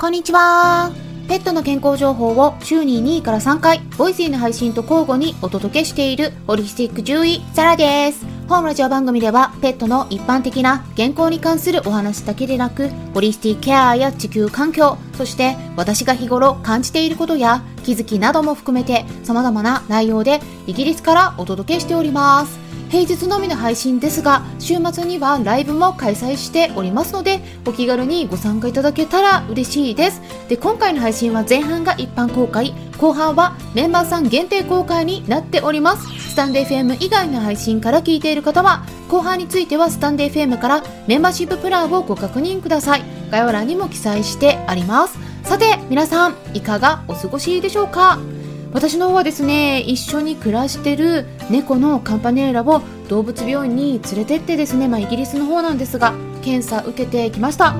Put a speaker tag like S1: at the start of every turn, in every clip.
S1: こんにちは。ペットの健康情報を週に2位から3回、ボイスーの配信と交互にお届けしているホリスティック獣医、サラです。本ラジオ番組では、ペットの一般的な健康に関するお話だけでなく、ホリスティックケアや地球環境、そして私が日頃感じていることや気づきなども含めて様々な内容でイギリスからお届けしております。平日のみの配信ですが週末にはライブも開催しておりますのでお気軽にご参加いただけたら嬉しいです。で今回の配信は前半が一般公開後半はメンバーさん限定公開になっております。スタンデー FM 以外の配信から聞いている方は後半についてはスタンデー FM からメンバーシッププランをご確認ください。概要欄にも記載してあります。さて皆さんいかがお過ごしでしょうか？私の方はですね一緒に暮らしてる猫のカンパネーラを動物病院に連れてってですね、まあ、イギリスの方なんですが検査受けてきました。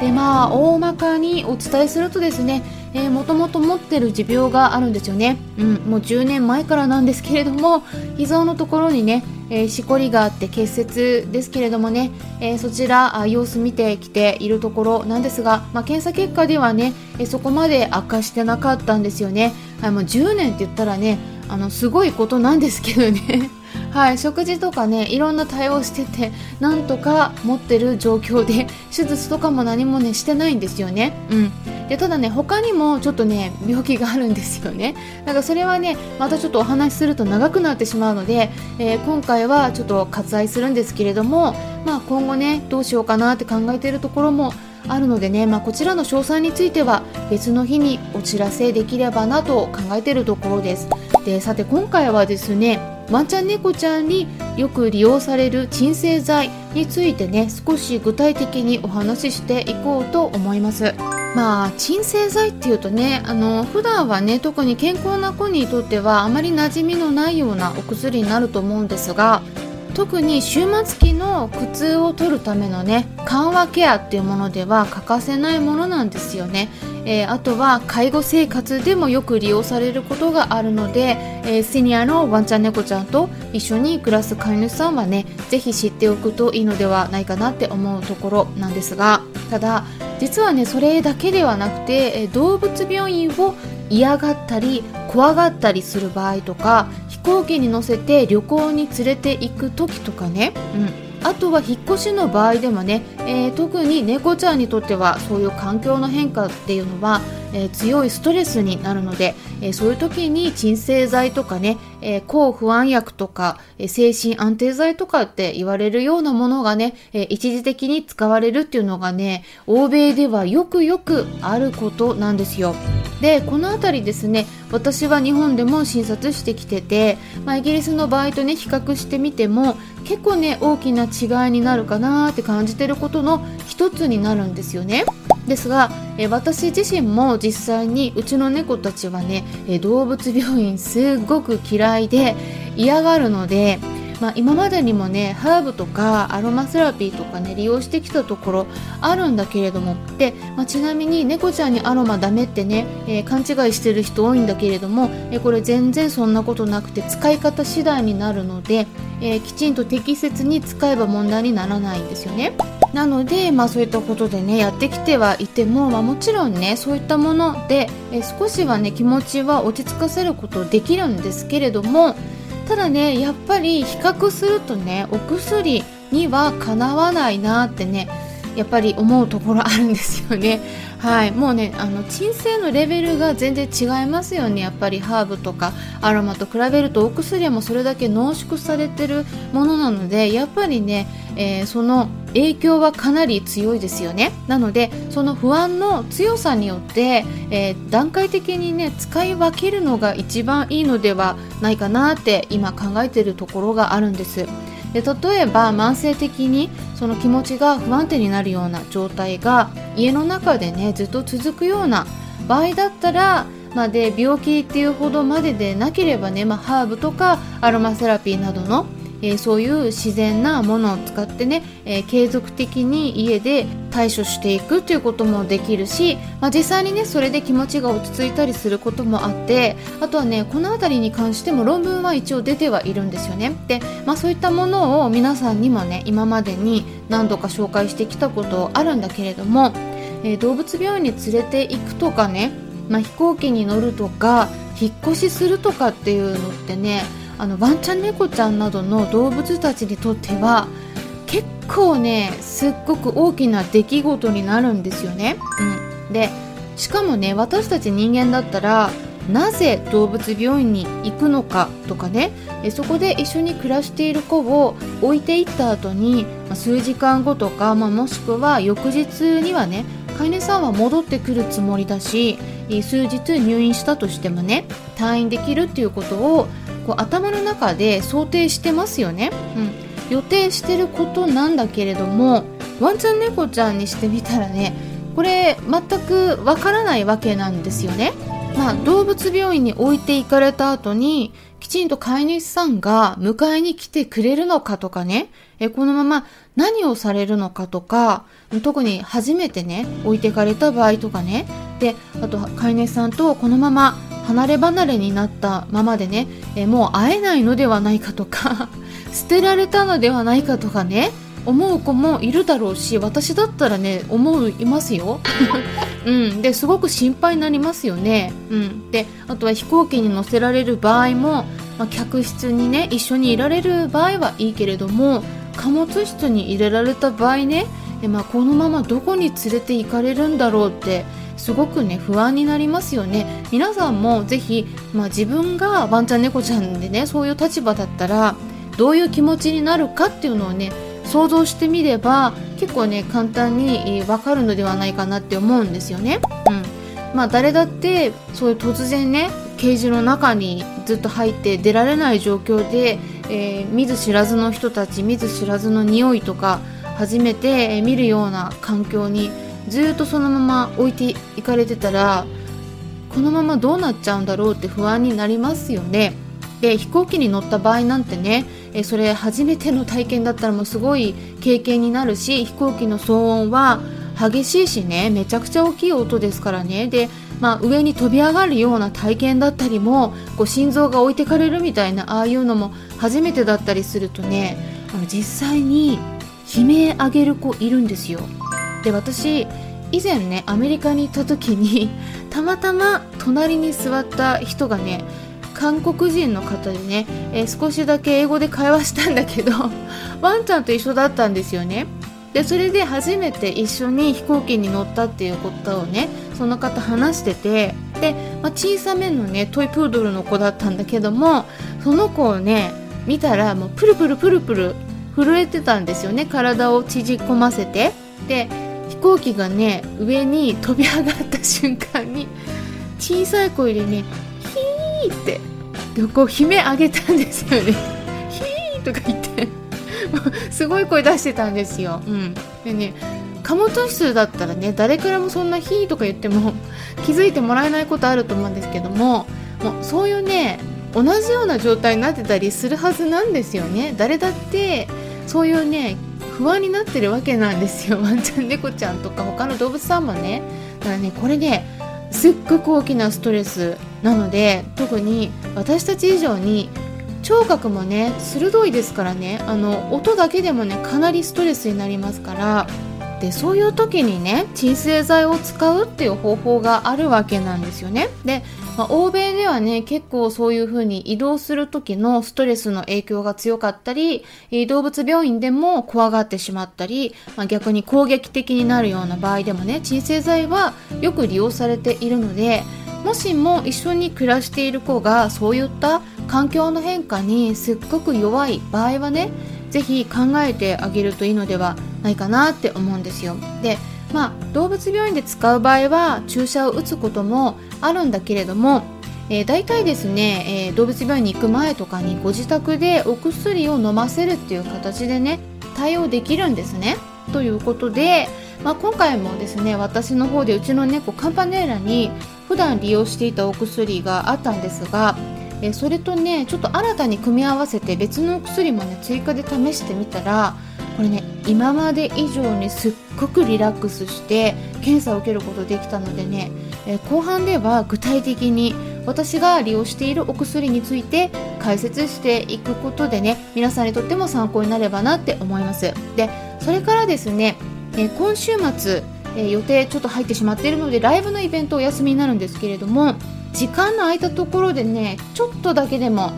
S1: でまあ大まかにお伝えするとですねえもともと持ってる持病があるんですよね、うん、もう10年前からなんですけれども膝のところにね、えー、しこりがあって結節ですけれどもね、えー、そちら様子見てきているところなんですが、まあ、検査結果ではね、え、そこまで悪化してなかったんですよね、はい、もう10年って言ったらねあのすごいことなんですけどね。はい、食事とかねいろんな対応しててなんとか持ってる状況で 手術とかも何もねしてないんですよね。うん。でただね他にもちょっとね病気があるんですよね。だからそれはねまたちょっとお話しすると長くなってしまうので、えー、今回はちょっと割愛するんですけれどもまあ今後ねどうしようかなって考えているところもあるのでね、まあ、こちらの詳細については別の日にお知らせできればなと考えているところです。でさて今回はですねワンちゃん猫ちゃんによく利用される鎮静剤についてね少し具体的にお話ししていこうと思います。まあ鎮静剤っていうとねあの普段はね特に健康な子にとってはあまり馴染みのないようなお薬になると思うんですが特に終末期の苦痛を取るためのね緩和ケアっていうものでは欠かせないものなんですよね。えー、あとは介護生活でもよく利用されることがあるので、えー、シニアのワンちゃん猫ちゃんと一緒に暮らす飼い主さんはねぜひ知っておくといいのではないかなって思うところなんですがただ実はねそれだけではなくて、え、動物病院を嫌がったり怖がったりする場合とか飛行機に乗せて旅行に連れて行く時とかね、うん。あとは引っ越しの場合でもね、えー、特に猫ちゃんにとってはそういう環境の変化っていうのは、えー、強いストレスになるので、えー、そういう時に鎮静剤とかね、え抗不安薬とか、え精神安定剤とかって言われるようなものがね、え一時的に使われるっていうのがね欧米ではよくよくあることなんですよ。でこの辺りですね私は日本でも診察してきてて、まあ、イギリスの場合とね比較してみても結構ね大きな違いになるかなって感じてることの一つになるんですよね。ですが、え私自身も実際にうちの猫たちはね、え動物病院すっごく嫌いで嫌がるのでまあ、今までにもねハーブとかアロマセラピーとかね利用してきたところあるんだけれどもで、まあ、ちなみに猫ちゃんにアロマダメってね、えー、勘違いしてる人多いんだけれども、えー、これ全然そんなことなくて使い方次第になるので、えー、きちんと適切に使えば問題にならないんですよね。なので、まあ、そういったことでねやってきてはいても、まあ、もちろんねそういったものでえ少しはね気持ちは落ち着かせることできるんですけれどもただねやっぱり比較するとねお薬にはかなわないなってねやっぱり思うところあるんですよね。はい、もうねあの鎮静のレベルが全然違いますよね。やっぱりハーブとかアロマと比べるとお薬もそれだけ濃縮されてるものなのでやっぱりね、えー、その影響はかなり強いですよね。なのでその不安の強さによって、えー、段階的にね使い分けるのが一番いいのではないかなって今考えているところがあるんです。で例えば慢性的にその気持ちが不安定になるような状態が家の中でねずっと続くような場合だったらまあ、で病気っていうほどまででなければね、まあ、ハーブとかアロマセラピーなどのえー、そういう自然なものを使ってね、えー、継続的に家で対処していくということもできるし、まあ、実際にねそれで気持ちが落ち着いたりすることもあってあとはねこの辺りに関しても論文は一応出てはいるんですよね。で、まあ、そういったものを皆さんにもね今までに何度か紹介してきたことあるんだけれどもえー、動物病院に連れて行くとかね、まあ、飛行機に乗るとか引っ越しするとかっていうのってねあのワンちゃん猫ちゃんなどの動物たちにとっては結構ねすっごく大きな出来事になるんですよね。うん、でしかもね私たち人間だったらなぜ動物病院に行くのかとかねそこで一緒に暮らしている子を置いていった後に数時間後とか、まあ、もしくは翌日にはね飼い主さんは戻ってくるつもりだし数日入院したとしてもね退院できるっていうことをこう頭の中で想定してますよね、うん、予定してることなんだけれどもワンちゃん猫ちゃんにしてみたらねこれ全くわからないわけなんですよね。まあ、動物病院に置いていかれた後にきちんと飼い主さんが迎えに来てくれるのかとかね、えこのまま何をされるのかとか、特に初めてね、置いてかれた場合とかね、で、あと飼い主さんとこのまま離れ離れになったままでね、えもう会えないのではないかとか 捨てられたのではないかとかね、思う子もいるだろうし私だったらね思いますよ、うん、ですごく心配になりますよね、うん、であとは飛行機に乗せられる場合も、まあ、客室にね一緒にいられる場合はいいけれども貨物室に入れられた場合ねで、まあ、このままどこに連れて行かれるんだろうってすごくね不安になりますよね皆さんもぜひ、まあ、自分がワンちゃん猫ちゃんでねそういう立場だったらどういう気持ちになるかっていうのをね想像してみれば結構ね簡単に分かるのではないかなって思うんですよね。うんまあ、誰だってそういう突然ねケージの中にずっと入って出られない状況で、えー、見ず知らずの人たち見ず知らずの匂いとか初めて見るような環境にずっとそのまま置いていかれてたらこのままどうなっちゃうんだろうって不安になりますよね。で飛行機に乗った場合なんてねえそれ初めての体験だったらもうすごい経験になるし飛行機の騒音は激しいしねめちゃくちゃ大きい音ですからねで、まあ、上に飛び上がるような体験だったりもこう心臓が置いてかれるみたいなああいうのも初めてだったりするとねあの実際に悲鳴上げる子いるんですよで私以前ねアメリカに行った時に たまたま隣に座った人がね韓国人の方でね、えー、少しだけ英語で会話したんだけど ワンちゃんと一緒だったんですよね。でそれで初めて一緒に飛行機に乗ったっていうことをねその方話しててで、まあ、小さめのねトイプードルの子だったんだけどもその子をね見たらもうプルプルプルプル震えてたんですよね。体を縮こませて。で飛行機がね上に飛び上がった瞬間に小さい声でねヒーってでこう悲鳴上げたんですよね。ヒーとか言ってすごい声出してたんですよ、うん、でね貨物室だったらね誰からもそんな「ヒー」とか言っても気づいてもらえないことあると思うんですけどももうそういうね同じような状態になってたりするはずなんですよね。誰だってそういうね不安になってるわけなんですよ。ワンちゃん猫ちゃんとか他の動物さんもね。だからねこれねすっごく大きなストレスなので特に私たち以上に聴覚もね鋭いですからね。あの音だけでもねかなりストレスになりますから。でそういう時にね鎮静剤を使うっていう方法があるわけなんですよね。で、まあ、欧米ではね結構そういう風に移動する時のストレスの影響が強かったり動物病院でも怖がってしまったり、まあ、逆に攻撃的になるような場合でもね鎮静剤はよく利用されているのでもしも一緒に暮らしている子がそういった環境の変化にすっごく弱い場合はねぜひ考えてあげるといいのではないかなって思うんですよでまあ動物病院で使う場合は注射を打つこともあるんだけれどもえー、大体ですね、えー、動物病院に行く前とかにご自宅でお薬を飲ませるっていう形でね対応できるんですね。ということで、まあ、今回もですね私の方でうちの猫カンパネーラに普段利用していたお薬があったんですがえそれとねちょっと新たに組み合わせて別のお薬もね追加で試してみたらこれね今まで以上にすっごくリラックスして検査を受けることできたのでね、え後半では具体的に私が利用しているお薬について解説していくことでね皆さんにとっても参考になればなって思います。でそれからですね、え今週末え、予定ちょっと入ってしまっているのでライブのイベントお休みになるんですけれども時間の空いたところでねちょっとだけでも、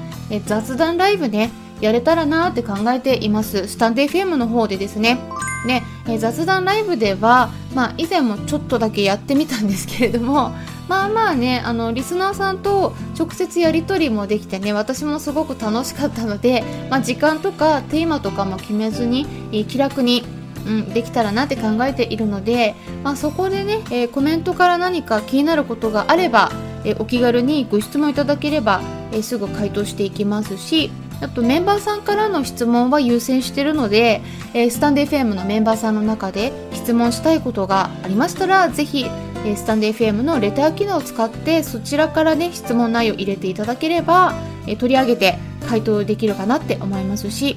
S1: 雑談ライブねやれたらなって考えています。スタンデー FM の方でですね。ね、雑談ライブでは、まあ、以前もちょっとだけやってみたんですけれども まあまあねあのリスナーさんと直接やり取りもできてね私もすごく楽しかったので、まあ、時間とかテーマとかも決めずに、気楽にうん、できたらなって考えているので、まあ、そこでね、えー、コメントから何か気になることがあれば、え、お気軽にご質問いただければ、え、すぐ回答していきますしあとメンバーさんからの質問は優先しているので、え、スタンデー FM のメンバーさんの中で質問したいことがありましたらぜひ、え、スタンデー FM のレター機能を使ってそちらからね質問内容を入れていただければ、え、取り上げて回答できるかなって思いますし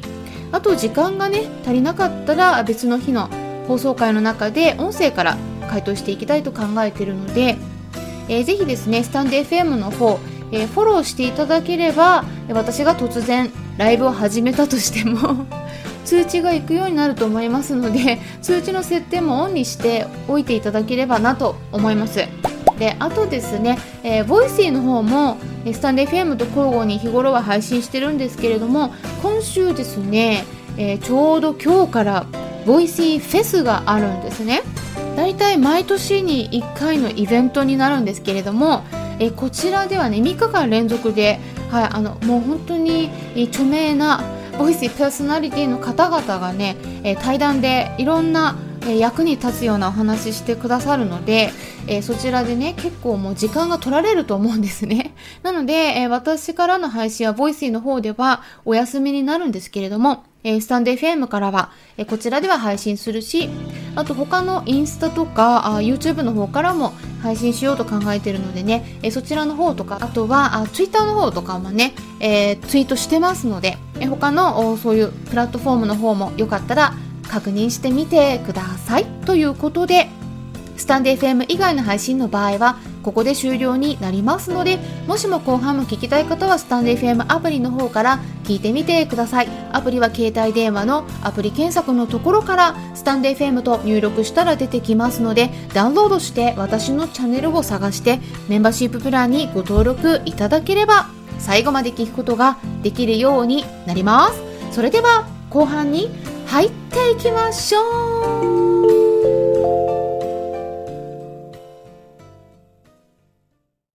S1: あと時間がね足りなかったら別の日の放送回の中で音声から回答していきたいと考えているので、えー、ぜひですねスタンデー FM の方、えー、フォローしていただければ私が突然ライブを始めたとしても 通知が行くようになると思いますので通知の設定もオンにしておいていただければなと思います。であとですね、えー、ボイシーの方もスタンド FM と交互に日頃は配信してるんですけれども今週ですね、えー、ちょうど今日からボイシーフェスがあるんですね。だいたい毎年に1回のイベントになるんですけれども、え、こちらではね3日間連続で、はい、あのもう本当に著名なボイシーパーソナリティの方々がね、え対談でいろんな役に立つようなお話してくださるので、えー、そちらでね、結構もう時間が取られると思うんですね。なので、えー、私からの配信は、ボイシーの方ではお休みになるんですけれども、えー、スタンド FM からは、えこちらでは配信するし、あと他のインスタとかあ YouTube の方からも配信しようと考えてるのでね、えそちらの方とか、あとはあ Twitter の方とかもね、えツイートしてますので、え他のそういうプラットフォームの方もよかったら確認してみてください。ということでスタンデー FM 以外の配信の場合はここで終了になりますのでもしも後半も聞きたい方はスタンデー FM アプリの方から聞いてみてください。アプリは携帯電話のアプリ検索のところからスタンデー FM と入力したら出てきますのでダウンロードして私のチャンネルを探してメンバーシッププランにご登録いただければ最後まで聞くことができるようになります。それでは後半に入っていきましょう。